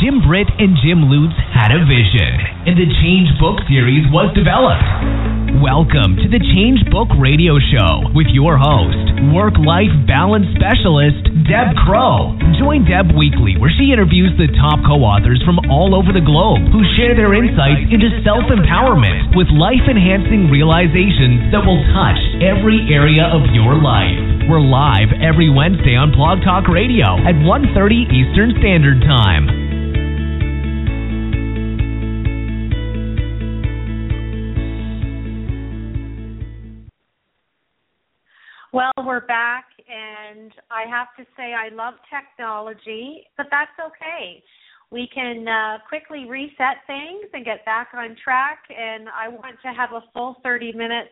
Jim Britt and Jim Lutz had a vision, and the Change Book series was developed. Welcome to the Change Book Radio Show with your host, work life balance specialist, Deb Crow. Join Deb weekly where she interviews the top co authors from all over the globe who share their insights into self empowerment with life enhancing realizations that will touch every area of your life. We're live every Wednesday on Blog Talk Radio at 1.30 Eastern Standard Time. We're back, and I have to say I love technology, but that's okay. We can uh, quickly reset things and get back on track, and I want to have a full 30 minutes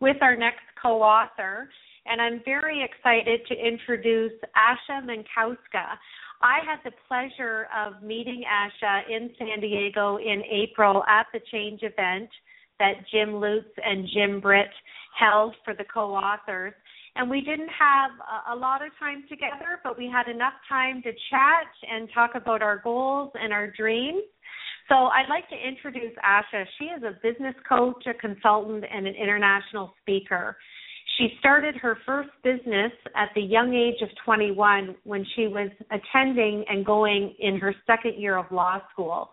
with our next co author. And I'm very excited to introduce Asha Mankowska. I had the pleasure of meeting Asha in San Diego in April at the Change event that Jim Lutz and Jim Britt held for the co authors and we didn't have a, a lot of time together, but we had enough time to chat and talk about our goals and our dreams. So I'd like to introduce Asha. She is a business coach, a consultant, and an international speaker. She started her first business at the young age of 21 when she was attending and going in her second year of law school.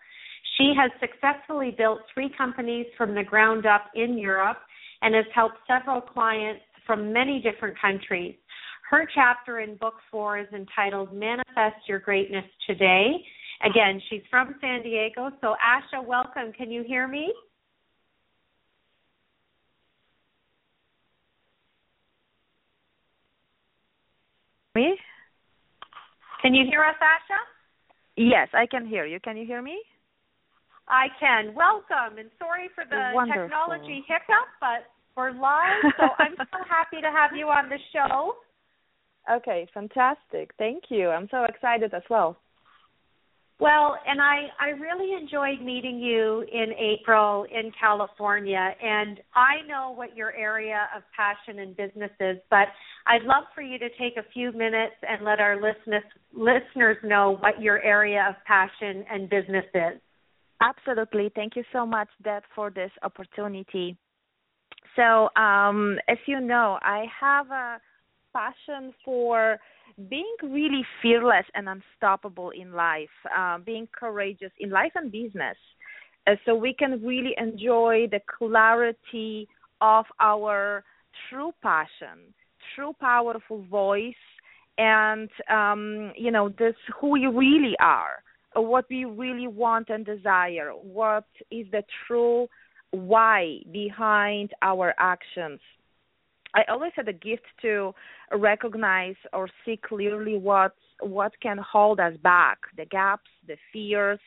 She has successfully built three companies from the ground up in Europe and has helped several clients from many different countries. Her chapter in book four is entitled Manifest Your Greatness Today. Again, she's from San Diego. So, Asha, welcome. Can you hear me? Me? Can you hear us, Asha? Yes, I can hear you. Can you hear me? I can. Welcome, and sorry for the Wonderful. technology hiccup, but we're live, so I'm so happy to have you on the show. Okay, fantastic. Thank you. I'm so excited as well. Well, and I I really enjoyed meeting you in April in California, and I know what your area of passion and business is, but I'd love for you to take a few minutes and let our listeners listeners know what your area of passion and business is. Absolutely. Thank you so much, Deb, for this opportunity. So, um, as you know, I have a passion for being really fearless and unstoppable in life, uh, being courageous in life and business, uh, so we can really enjoy the clarity of our true passion, true powerful voice, and um, you know this who we really are, what we really want and desire, what is the true why behind our actions. I always had a gift to recognize or see clearly what what can hold us back, the gaps, the fears,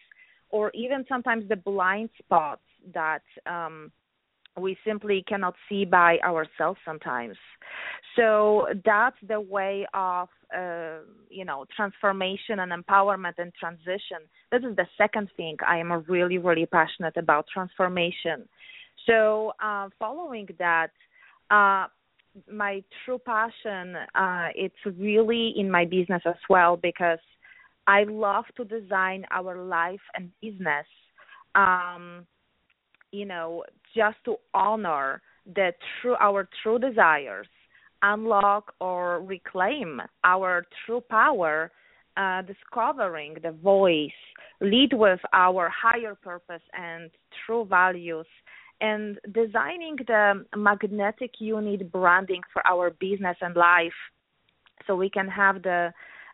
or even sometimes the blind spots that um, we simply cannot see by ourselves sometimes. So that's the way of uh, you know transformation and empowerment and transition. This is the second thing I am really really passionate about transformation. So uh, following that. Uh, my true passion uh it's really in my business as well because I love to design our life and business um you know just to honor the true our true desires unlock or reclaim our true power uh discovering the voice lead with our higher purpose and true values and designing the magnetic unit branding for our business and life. So we can have the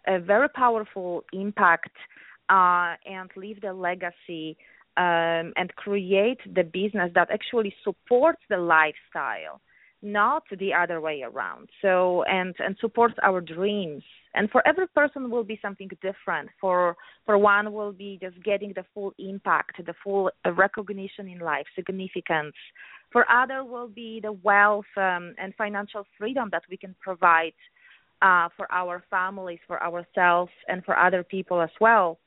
a very powerful impact uh, and leave the legacy um, and create the business that actually supports the lifestyle not the other way around. So and and supports our dreams. And for every person will be something different. For for one will be just getting the full impact the full recognition in life significance. For other will be the wealth um, and financial freedom that we can provide uh, for our families for ourselves and for other people as well.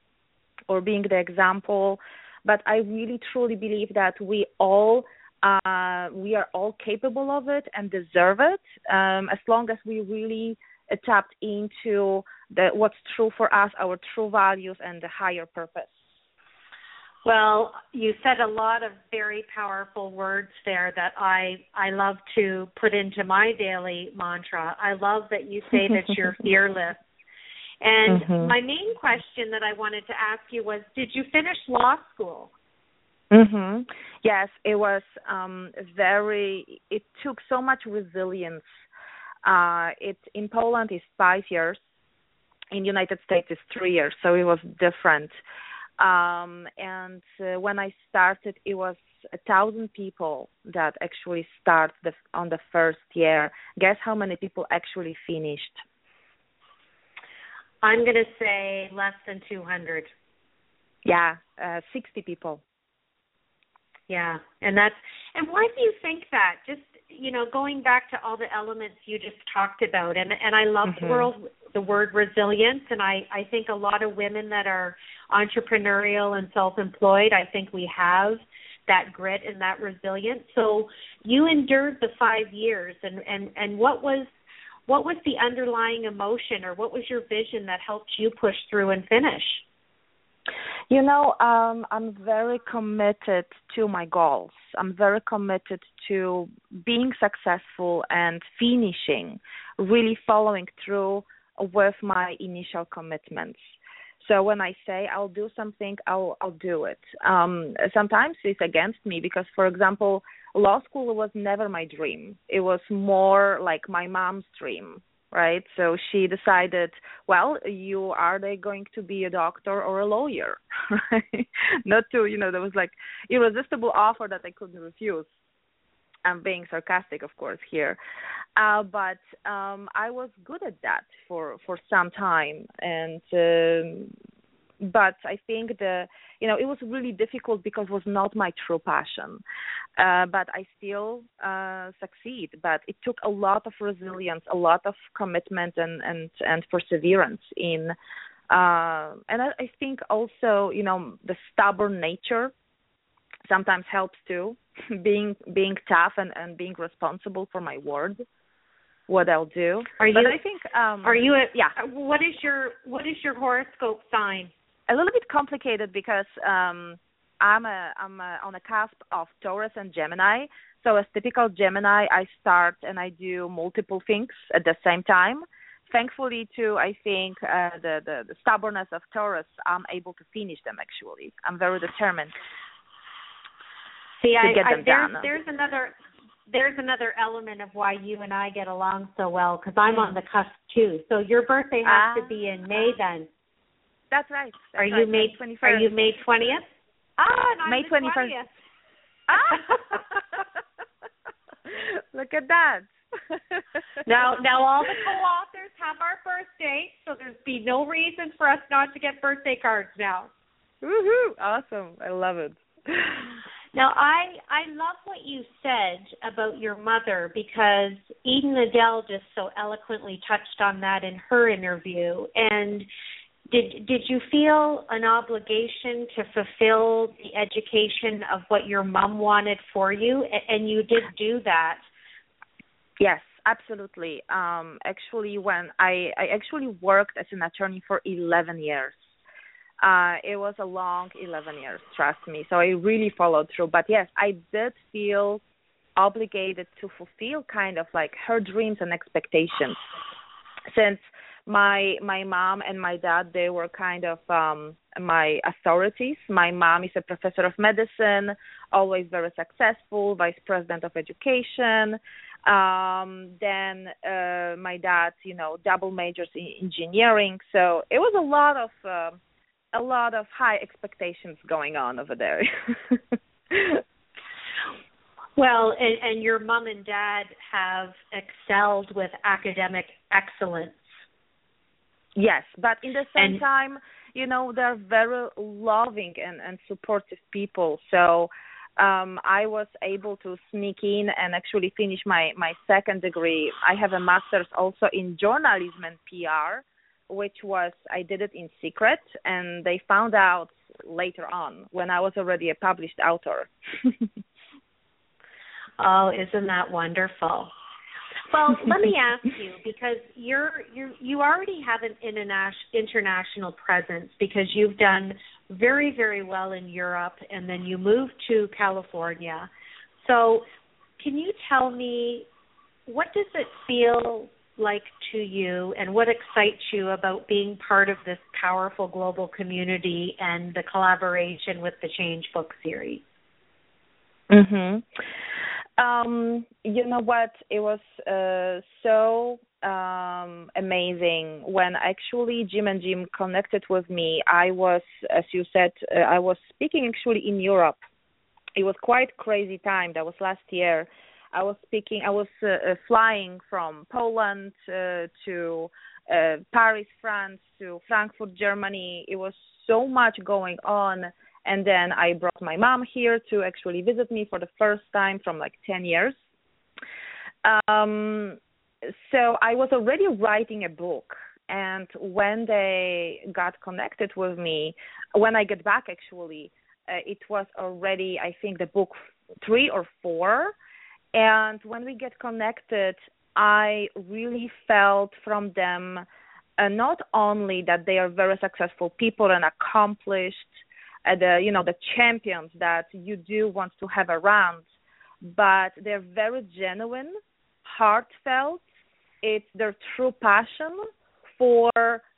Or being the example but i really truly believe that we all uh, we are all capable of it and deserve it um, as long as we really tapped into the what's true for us, our true values, and the higher purpose. Well, you said a lot of very powerful words there that I I love to put into my daily mantra. I love that you say that you're fearless. And mm-hmm. my main question that I wanted to ask you was did you finish law school? Mhm. Yes, it was um very it took so much resilience uh, it in Poland is five years. In United States is three years, so it was different. Um, and uh, when I started, it was a thousand people that actually start the, on the first year. Guess how many people actually finished? I'm going to say less than 200. Yeah, uh, 60 people. Yeah, and that's and why do you think that? Just you know, going back to all the elements you just talked about, and and I love mm-hmm. the word the word resilience, and I I think a lot of women that are entrepreneurial and self-employed, I think we have that grit and that resilience. So you endured the five years, and and and what was what was the underlying emotion, or what was your vision that helped you push through and finish? You know, um, I'm very committed to my goals. I'm very committed to being successful and finishing, really following through with my initial commitments. So when I say I'll do something, I'll I'll do it. Um, sometimes it's against me because, for example, law school was never my dream. It was more like my mom's dream right? So she decided, well, you are they going to be a doctor or a lawyer, right? Not to, you know, there was like irresistible offer that I couldn't refuse. I'm being sarcastic, of course, here, uh, but um, I was good at that for for some time, and um, but I think the you know it was really difficult because it was not my true passion. Uh, but I still uh, succeed. But it took a lot of resilience, a lot of commitment, and and and perseverance in. Uh, and I, I think also you know the stubborn nature sometimes helps too. being being tough and and being responsible for my word what I'll do. Are you? But I think. Um, are you? A, yeah. What is your What is your horoscope sign? A little bit complicated because um I'm a I'm a, on a cusp of Taurus and Gemini. So as typical Gemini, I start and I do multiple things at the same time. Thankfully, too, I think uh, the, the the stubbornness of Taurus, I'm able to finish them. Actually, I'm very determined. See, to I, get I, them there's, done. there's another there's another element of why you and I get along so well because I'm on the cusp too. So your birthday has to ah. be in May then. That's right. That's are right. you May twenty first? Are you May twentieth? Ah, May twenty first. Ah. Look at that. now, now all the co-authors have our birthday, so there's be no reason for us not to get birthday cards now. Woohoo! Awesome. I love it. Now, I I love what you said about your mother because Eden Adele just so eloquently touched on that in her interview, and did did you feel an obligation to fulfill the education of what your mom wanted for you? And you did do that. Yes absolutely. Um actually when i i actually worked as an attorney for 11 years. Uh it was a long 11 years trust me so i really followed through. But yes i did feel obligated to fulfill kind of like her dreams and expectations. Since my my mom and my dad they were kind of um my authorities. My mom is a professor of medicine always very successful vice president of education. Um then uh my dad you know double majors in engineering. So it was a lot of uh, a lot of high expectations going on over there. Well and, and your mom and dad have excelled with academic excellence Yes, but in the same And- time, you know, they're very loving and, and supportive people. So um I was able to sneak in and actually finish my my second degree. I have a master's also in journalism and PR, which was I did it in secret and they found out later on when I was already a published author. Oh, isn't that wonderful? Well, let me ask you because you're you you already have an international international presence because you've done very very well in Europe and then you moved to California. So, can you tell me what does it feel like to you and what excites you about being part of this powerful global community and the collaboration with the Change Book series? Mhm. Um, you know what? It was uh, so um, amazing when actually Jim and Jim connected with me. I was, as you said, uh, I was speaking actually in Europe. It was quite crazy time. That was last year. I was speaking. I was uh, uh, flying from Poland uh, to uh, Paris, France, to Frankfurt, Germany. It was so much going on and then I brought my mom here to actually visit me for the first time from like 10 years. Um, so I was already writing a book, and when they got connected with me, when I get back actually, uh, it was already I think the book three or four, and when we get connected, I really felt from them. Uh, not only that they are very successful people and accomplished, uh, the you know the champions that you do want to have around but they're very genuine heartfelt. It's their true passion for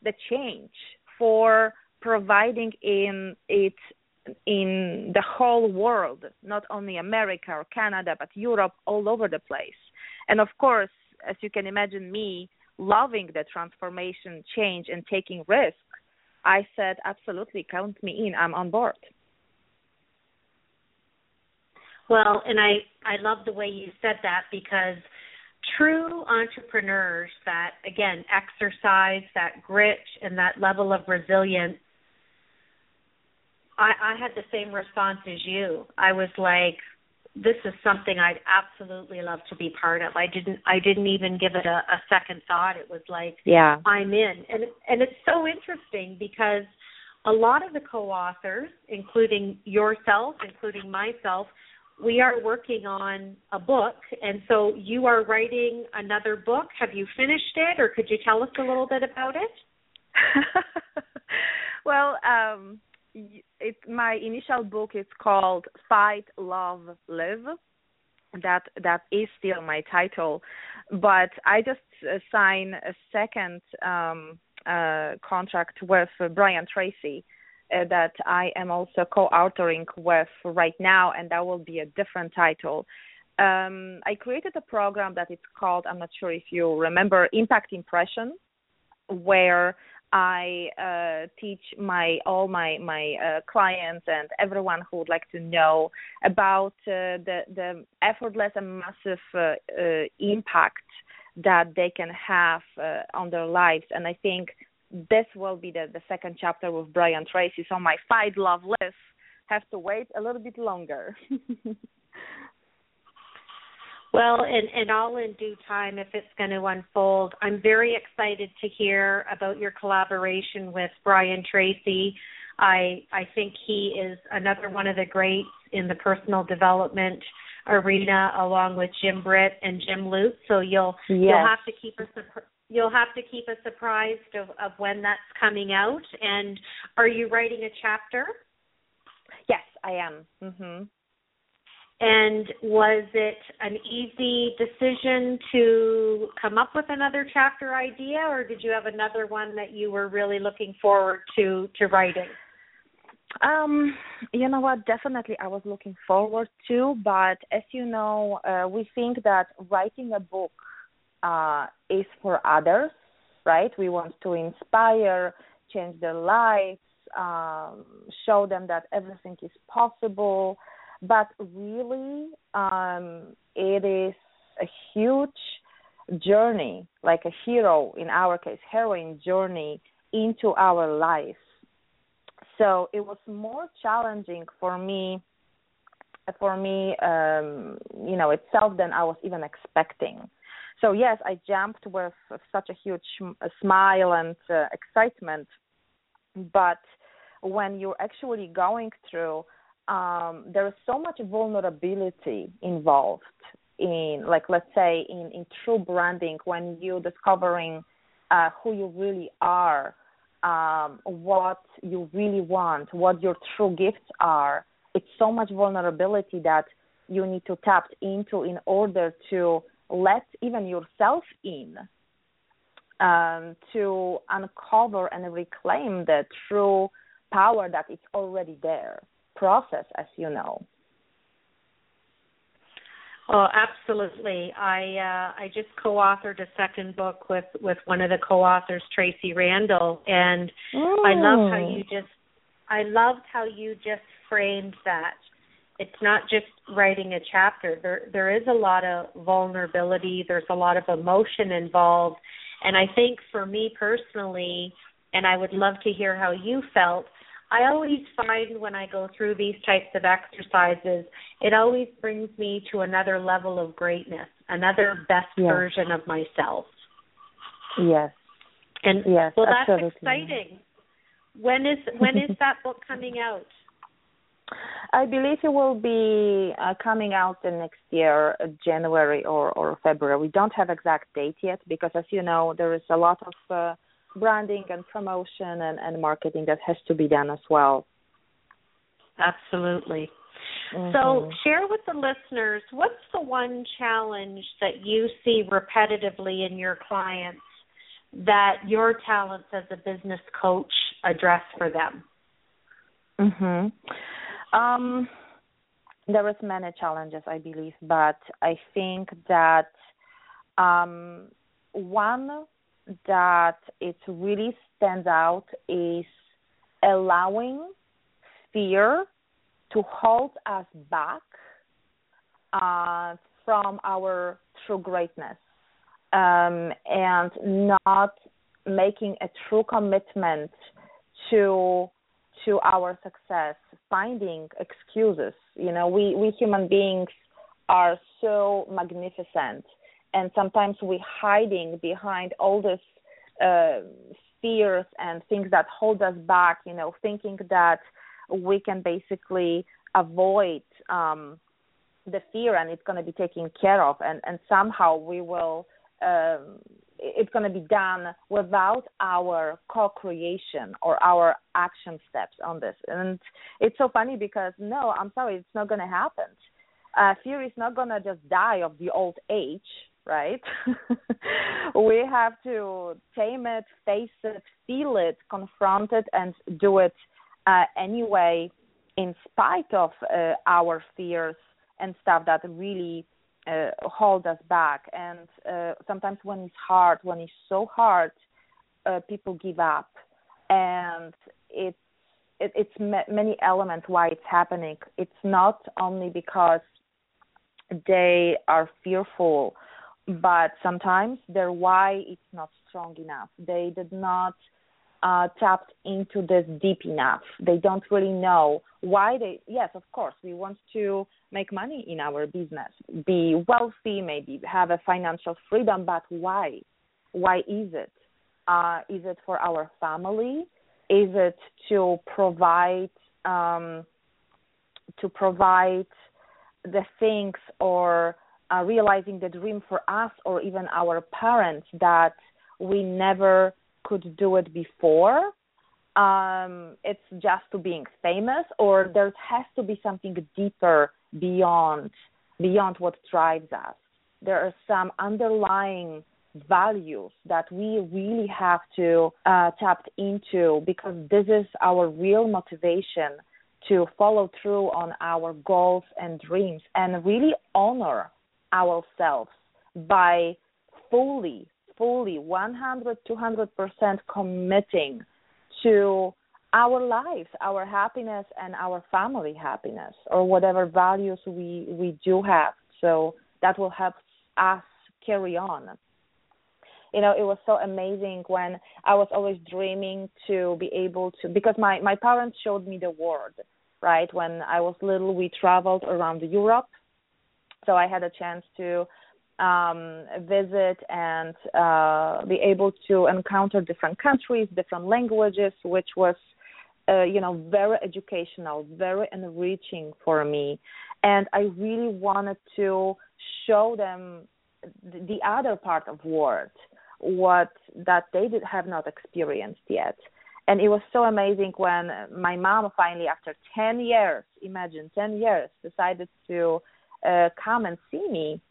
the change for providing in it in the whole world not only america or canada but europe all over the place. And of course as you can imagine me loving the transformation change and taking risks I said, absolutely, count me in. I'm on board. Well, and I I love the way you said that because true entrepreneurs that again exercise that grit and that level of resilience I I had the same response as you. I was like this is something I'd absolutely love to be part of. I didn't I didn't even give it a, a second thought. It was like yeah. I'm in. And and it's so interesting because a lot of the co-authors, including yourself, including myself, we are working on a book and so you are writing another book. Have you finished it or could you tell us a little bit about it? well, um my initial book is called Fight, Love, Live. That that is still my title, but I just uh, signed a second um, uh, contract with Brian Tracy uh, that I am also co-authoring with right now, and that will be a different title. Um, I created a program that it's called I'm not sure if you remember Impact Impression, where I uh, teach my all my my uh, clients and everyone who would like to know about uh, the the effortless and massive uh, uh, impact that they can have uh, on their lives. And I think this will be the the second chapter with Brian Tracy. So my fight, love, live have to wait a little bit longer. Well, and, and all in due time if it's going to unfold. I'm very excited to hear about your collaboration with Brian Tracy. I I think he is another one of the greats in the personal development arena, along with Jim Britt and Jim Lutz. So you'll yes. you'll have to keep us you'll have to keep us apprised of of when that's coming out. And are you writing a chapter? Yes, I am. Mhm. And was it an easy decision to come up with another chapter idea, or did you have another one that you were really looking forward to to writing? Um, you know what? Definitely, I was looking forward to, but as you know, uh, we think that writing a book uh, is for others, right? We want to inspire, change their lives, um, show them that everything is possible but really um, it is a huge journey, like a hero in our case, heroine journey into our life. So it was more challenging for me for me um you know itself than I was even expecting. So yes, I jumped with such a huge smile and uh, excitement, but when you're actually going through um, there is so much vulnerability involved in like let's say in, in true branding when you're discovering uh, who you really are um, what you really want what your true gifts are. It's so much vulnerability that you need to tap into in order to let even yourself in um, to uncover and reclaim the true power that is already there process as you know Oh, absolutely. I uh, I just co-authored a second book with with one of the co-authors, Tracy Randall, and. I love how you just I loved how you just framed that. It's not just writing a chapter. There there is a lot of vulnerability. There's a lot of emotion involved, and I think for me personally, and I would love to hear how you felt I always find when I go through these types of exercises, it always brings me to another level of greatness, another best yes. version of myself. Yes. And yes, well, that's absolutely. exciting. When is when is that book coming out? I believe it will be uh, coming out in next year, uh, January or, or February. We don't have exact date yet because, as you know, there is a lot of uh, branding and promotion and, and marketing that has to be done as well. Absolutely. Mm-hmm. So, share with the listeners what's the one challenge that you see repetitively in your clients that your talents as a business coach address for them? Mhm. Um there is many challenges I believe, but I think that um one that it really stands out is allowing fear to hold us back uh, from our true greatness um, and not making a true commitment to to our success finding excuses. You know we we human beings are so magnificent and sometimes we're hiding behind all this uh, fears and things that hold us back you know thinking that we can basically avoid um, the fear and it's going to be taken care of and and somehow we will um, it's going to be done without our co-creation or our action steps on this. And it's so funny because no i'm sorry it's not going to happen. Uh, fear is not going to just die of the old age right? we have to tame it, face it, feel it, confront it, and do it uh, anyway, in spite of uh, our fears and stuff that really uh, hold us back. And uh, sometimes when it's hard, when it's so hard, uh, people give up, and it's it, it's ma- many elements why it's happening. It's not only because they are fearful but sometimes their why is not strong enough. They did not uh, tapped into this deep enough. They don't really know why they. Yes, of course, we want to make money in our business, be wealthy, maybe have a financial freedom, but why? Why is it? Uh, is it for our family? Is it to provide um, to provide the things or uh, realizing the dream for us or even our parents that we never could do it before. Um, it's just to being famous, or there has to be something deeper beyond beyond what drives us. There are some underlying values that we really have to uh, tap into because this is our real motivation to follow through on our goals and dreams and really honor ourselves by fully, fully 100, 200% committing to our lives, our happiness, and our family happiness, or whatever values we, we do have. So that will help us carry on. you know it was so amazing when i was always dreaming to be able to because my my parents showed me the world right when i was little we traveled around europe so i had a chance to um visit and uh be able to encounter different countries different languages which was uh, you know very educational very enriching for me. And i really wanted to show them the other part of world what that they did have not experienced yet. And it was so amazing when my mom finally after 10 years imagine 10 years decided to uh, come and see me.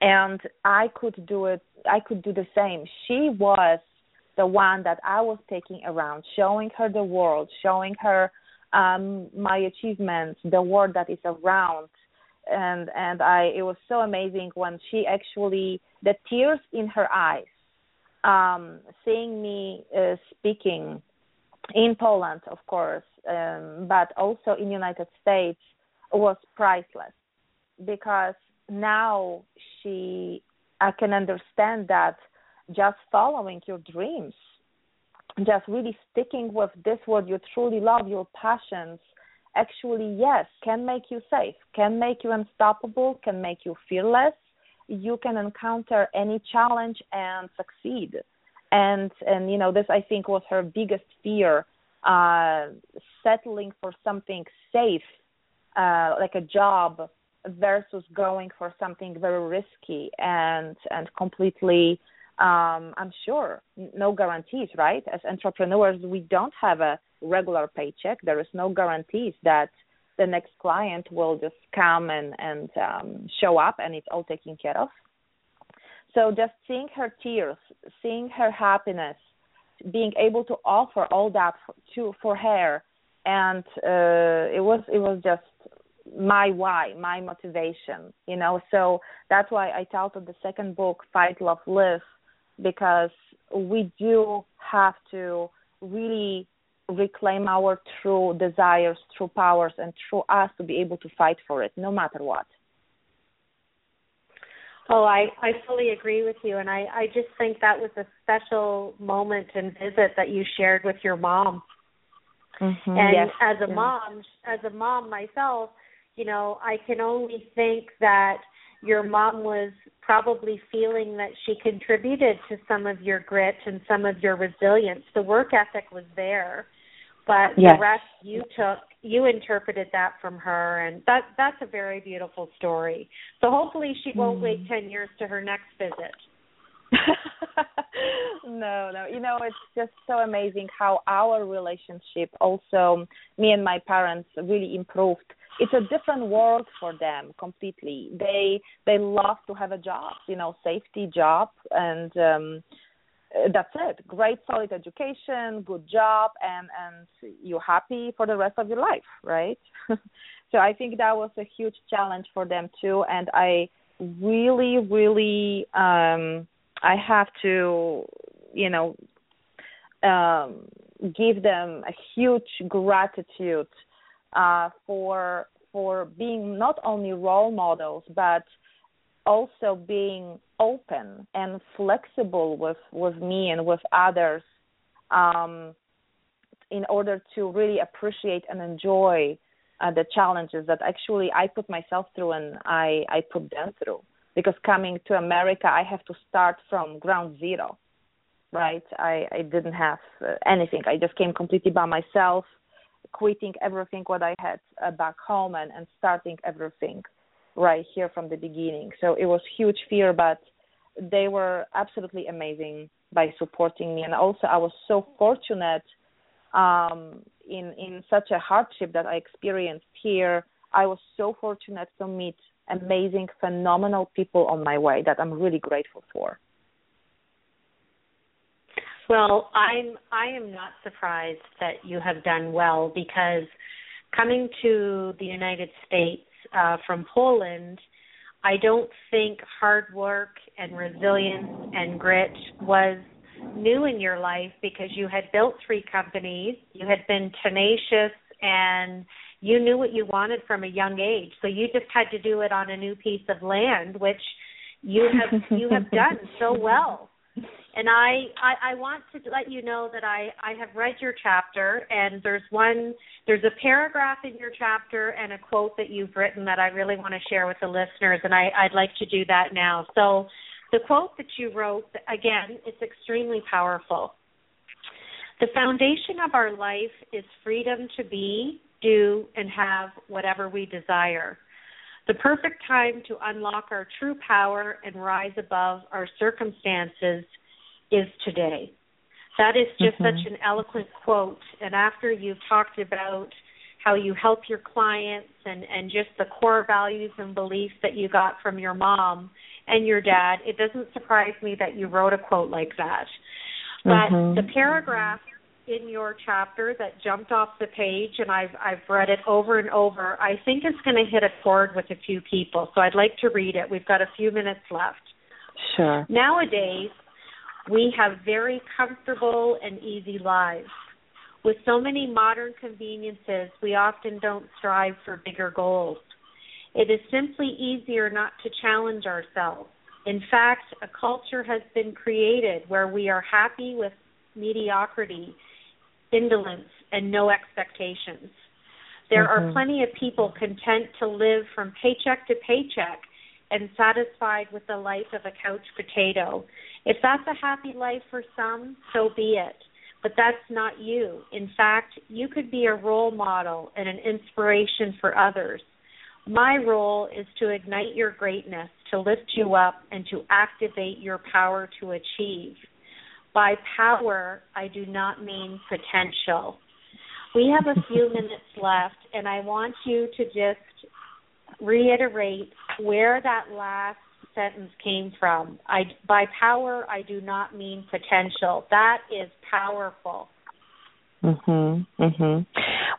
And i could do it i could do the same. She was the one that i was taking around showing her the world showing her um my achievements the world that is around. And and I it was so amazing when she actually the tears in her eyes um seeing me uh, speaking in Poland of course um but also in United States was priceless because now she I can understand that just following your dreams just really sticking with this what you truly love your passions actually yes can make you safe can make you unstoppable can make you fearless. You can encounter any challenge and succeed. And and you know this i think was her biggest fear uh settling for something safe uh like a job versus going for something very risky and and completely um i'm sure no guarantees right as entrepreneurs we don't have a regular paycheck. There is no guarantees that the next client will just come and and um, show up and it's all taken care of. So just seeing her tears, seeing her happiness, being able to offer all that to for her, and uh, it was it was just my why, my motivation, you know. So that's why I titled the second book "Fight, Love, Live," because we do have to really reclaim our true desires, true powers, and true us to be able to fight for it, no matter what. Oh, I, I fully agree with you, and I, I just think that was a special moment and visit that you shared with your mom. Mm-hmm. And yes. as a mom, as a mom myself, you know, I can only think that your mom was probably feeling that she contributed to some of your grit and some of your resilience. The work ethic was there but yes. the rest you took you interpreted that from her and that that's a very beautiful story so hopefully she won't mm. wait 10 years to her next visit no no you know it's just so amazing how our relationship also me and my parents really improved it's a different world for them completely they they love to have a job you know safety job and um that's it. Great, solid education, good job, and and you're happy for the rest of your life, right? so I think that was a huge challenge for them too, and I really, really, um, I have to, you know, um, give them a huge gratitude uh, for for being not only role models but also being open and flexible with with me and with others um, in order to really appreciate and enjoy uh, the challenges that actually I put myself through and I I put them through. Because coming to America I have to start from ground zero right? I I didn't have uh, anything. I just came completely by myself quitting everything what I had uh, back home and and starting everything right here from the beginning. So it was huge fear, but they were absolutely amazing by supporting me. And also, I was so fortunate um, in in such a hardship that I experienced here. I was so fortunate to meet amazing, phenomenal people on my way that I'm really grateful for. Well, I'm I am not surprised that you have done well because coming to the United States uh, from Poland, I don't think hard work and resilience and grit was new in your life because you had built three companies, you had been tenacious, and you knew what you wanted from a young age. So you just had to do it on a new piece of land, which you have you have done so well. And I, I I want to let you know that I I have read your chapter and there's one there's a paragraph in your chapter and a quote that you've written that I really want to share with the listeners and I I'd like to do that now. So the quote that you wrote again it's extremely powerful. The foundation of our life is freedom to be, do and have whatever we desire. The perfect time to unlock our true power and rise above our circumstances is today. That is just mm-hmm. such an eloquent quote. And after you've talked about how you help your clients and, and just the core values and beliefs that you got from your mom and your dad, it doesn't surprise me that you wrote a quote like that. But mm-hmm. the paragraph in your chapter that jumped off the page and I've I've read it over and over. I think it's going to hit a chord with a few people. So I'd like to read it. We've got a few minutes left. Sure. Nowadays, we have very comfortable and easy lives. With so many modern conveniences, we often don't strive for bigger goals. It is simply easier not to challenge ourselves. In fact, a culture has been created where we are happy with mediocrity indolence, and no expectations. There mm-hmm. are plenty of people content to live from paycheck to paycheck and satisfied with the life of a couch potato. If that's a happy life for some, so be it. But that's not you. In fact, you could be a role model and an inspiration for others. My role is to ignite your greatness, to lift you up, and to activate your power to achieve. By power, I do not mean potential. We have a few minutes left, and I want you to just reiterate where that last sentence came from. I, by power, I do not mean potential. That is powerful. Mhm. Mhm.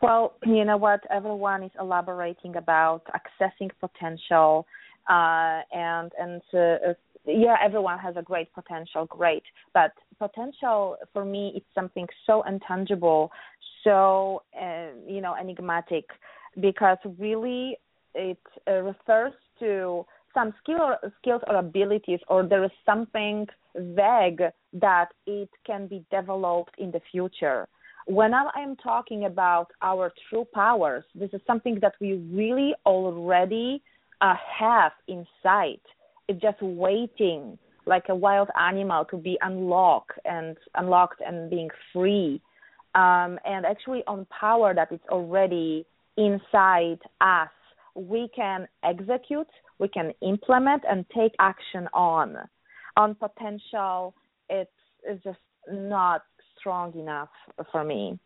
Well, you know what? Everyone is elaborating about accessing potential, uh, and and uh, yeah, everyone has a great potential, great. But potential for me, it's something so intangible, so uh, you know, enigmatic, because really it uh, refers to some skill or, skills or abilities, or there is something vague that it can be developed in the future. When I'm talking about our true powers, this is something that we really already uh, have inside It's just waiting like a wild animal to be unlocked and unlocked and being free um, and actually on power that is already inside us we can execute we can implement and take action on on potential it's, it's just not strong enough for me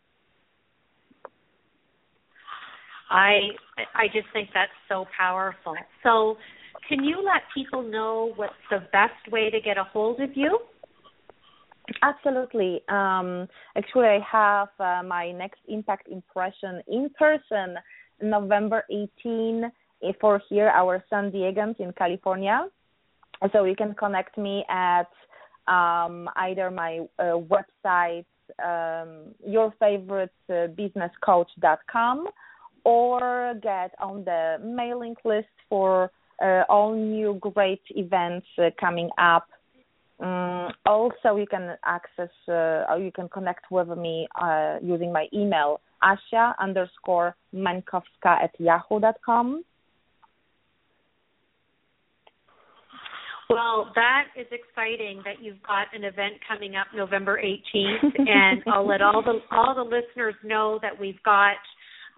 i i just think that's so powerful so can you let people know what's the best way to get a hold of you? Absolutely. Um, actually, I have uh, my next Impact Impression in person November 18 for here, our San Diegans in California. So you can connect me at um, either my uh, website, um, yourfavoritebusinesscoach.com, or get on the mailing list for uh, all new great events uh, coming up. Um, also, you can access, uh, or you can connect with me using my email, Asia underscore Mankowska at yahoo.com. Well, that is exciting that you've got an event coming up November 18th, and I'll let all the all the listeners know that we've got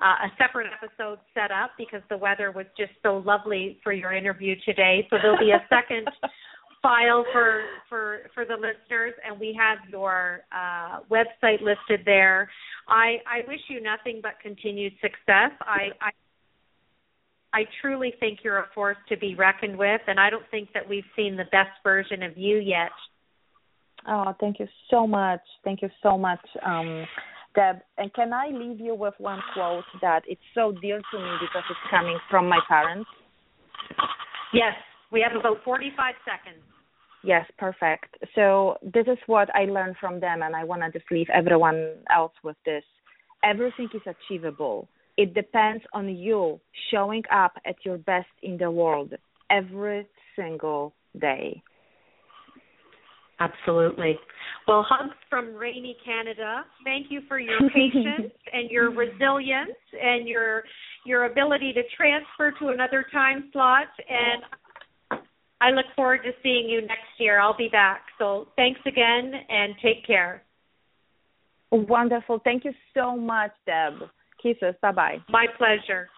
uh, a separate episode set up because the weather was just so lovely for your interview today. So there'll be a second file for for for the listeners, and we have your uh, website listed there. I I wish you nothing but continued success. I, I I truly think you're a force to be reckoned with, and I don't think that we've seen the best version of you yet. Oh, thank you so much. Thank you so much. Um, Deb, and can I leave you with one quote that it's so dear to me because it's coming from my parents? Yes, we have about 45 seconds. Yes, perfect. So this is what I learned from them, and I want to just leave everyone else with this. Everything is achievable. It depends on you showing up at your best in the world every single day. Absolutely. Well, hugs from rainy Canada. Thank you for your patience and your resilience and your your ability to transfer to another time slot and I look forward to seeing you next year. I'll be back. So, thanks again and take care. Wonderful. Thank you so much, Deb. Kisses. Bye-bye. My pleasure.